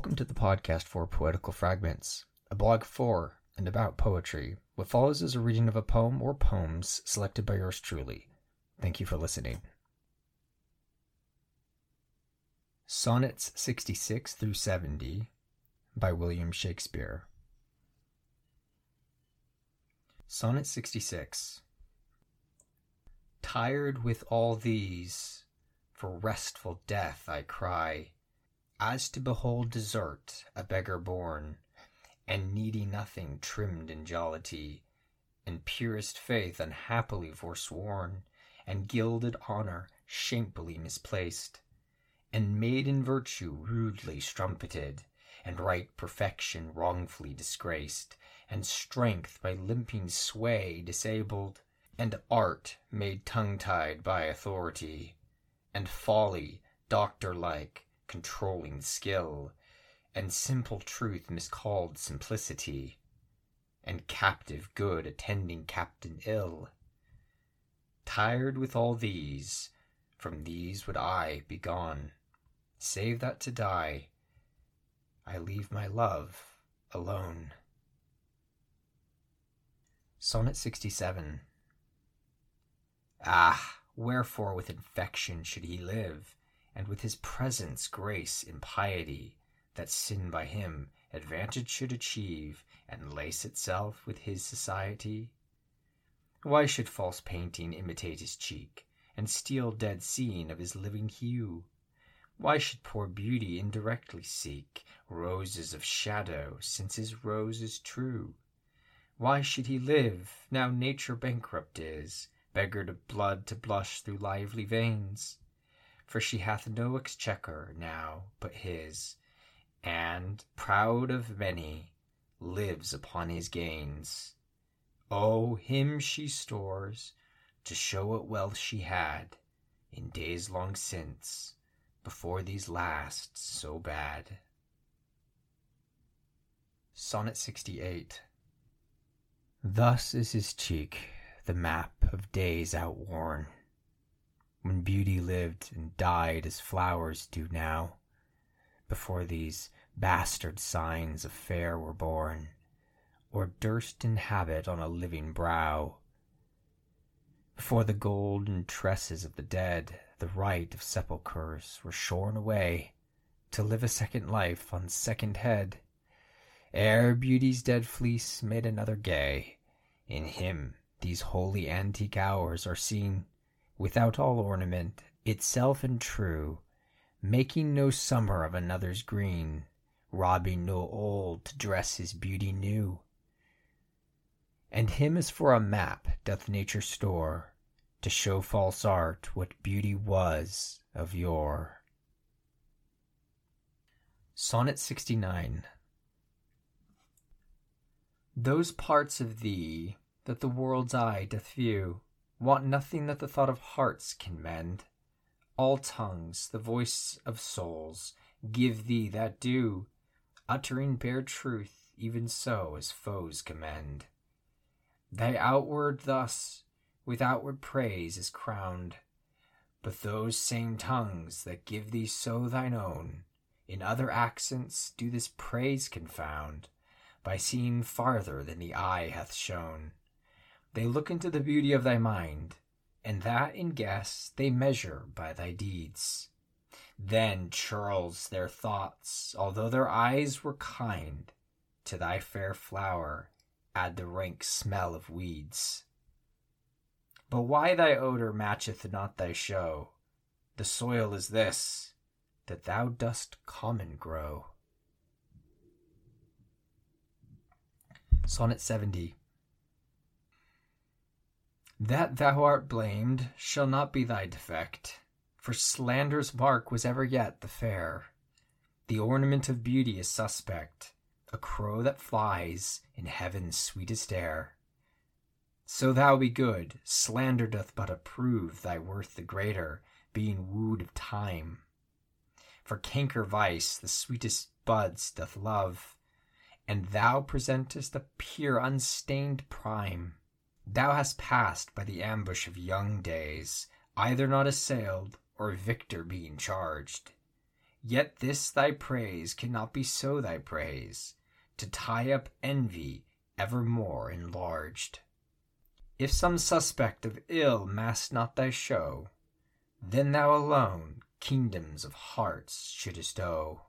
Welcome to the podcast for Poetical Fragments, a blog for and about poetry. What follows is a reading of a poem or poems selected by yours truly. Thank you for listening. Sonnets 66 through 70 by William Shakespeare. Sonnet 66 Tired with all these, for restful death I cry, as to behold desert, a beggar born, and needy nothing trimmed in jollity, and purest faith unhappily forsworn, and gilded honor shamefully misplaced, and maiden virtue rudely strumpeted, and right perfection wrongfully disgraced, and strength by limping sway disabled, and art made tongue-tied by authority, and folly, doctor-like, controlling skill, and simple truth miscalled simplicity, and captive good attending captain ill. Tired with all these, from these would I be gone, save that to die I leave my love alone. Sonnet 67 Ah, wherefore with infection should he live, and with his presence grace impiety, that sin by him advantage should achieve, and lace itself with his society? Why should false painting imitate his cheek, and steal dead scene of his living hue? Why should poor beauty indirectly seek roses of shadow, since his rose is true? Why should he live, now nature bankrupt is, beggared of blood to blush through lively veins? For she hath no exchequer now but his, and, proud of many, lives upon his gains. Oh, him she stores, to show what wealth she had, in days long since, before these last so bad. Sonnet 68 Thus is his cheek, the map of days outworn, when beauty lived and died as flowers do now, before these bastard signs of fair were born, or durst inhabit on a living brow. Before the golden tresses of the dead, the right of sepulchres were shorn away, to live a second life on second head, ere beauty's dead fleece made another gay. In him these holy antique hours are seen, without all ornament, itself and true, making no summer of another's green, robbing no old to dress his beauty new. And him as for a map doth nature store, to show false art what beauty was of yore. Sonnet 69 Those parts of thee that the world's eye doth view want nothing that the thought of hearts can mend. All tongues, the voice of souls, give thee that due, uttering bare truth, even so as foes commend. Thy outward thus with outward praise is crowned, but those same tongues that give thee so thine own, in other accents do this praise confound, by seeing farther than the eye hath shown. They look into the beauty of thy mind, and that in guess they measure by thy deeds. Then churls their thoughts, although their eyes were kind, to thy fair flower add the rank smell of weeds. But why thy odor matcheth not thy show? The soil is this, that thou dost common grow. Sonnet 70 That thou art blamed shall not be thy defect, for slander's mark was ever yet the fair. The ornament of beauty is suspect, a crow that flies in heaven's sweetest air. So thou be good, slander doth but approve thy worth the greater, being wooed of time. For canker vice the sweetest buds doth love, and thou presentest a pure unstained prime. Thou hast passed by the ambush of young days, either not assailed, or victor being charged. Yet this thy praise cannot be so thy praise, to tie up envy evermore enlarged. If some suspect of ill mask not thy show, then thou alone kingdoms of hearts shouldst owe.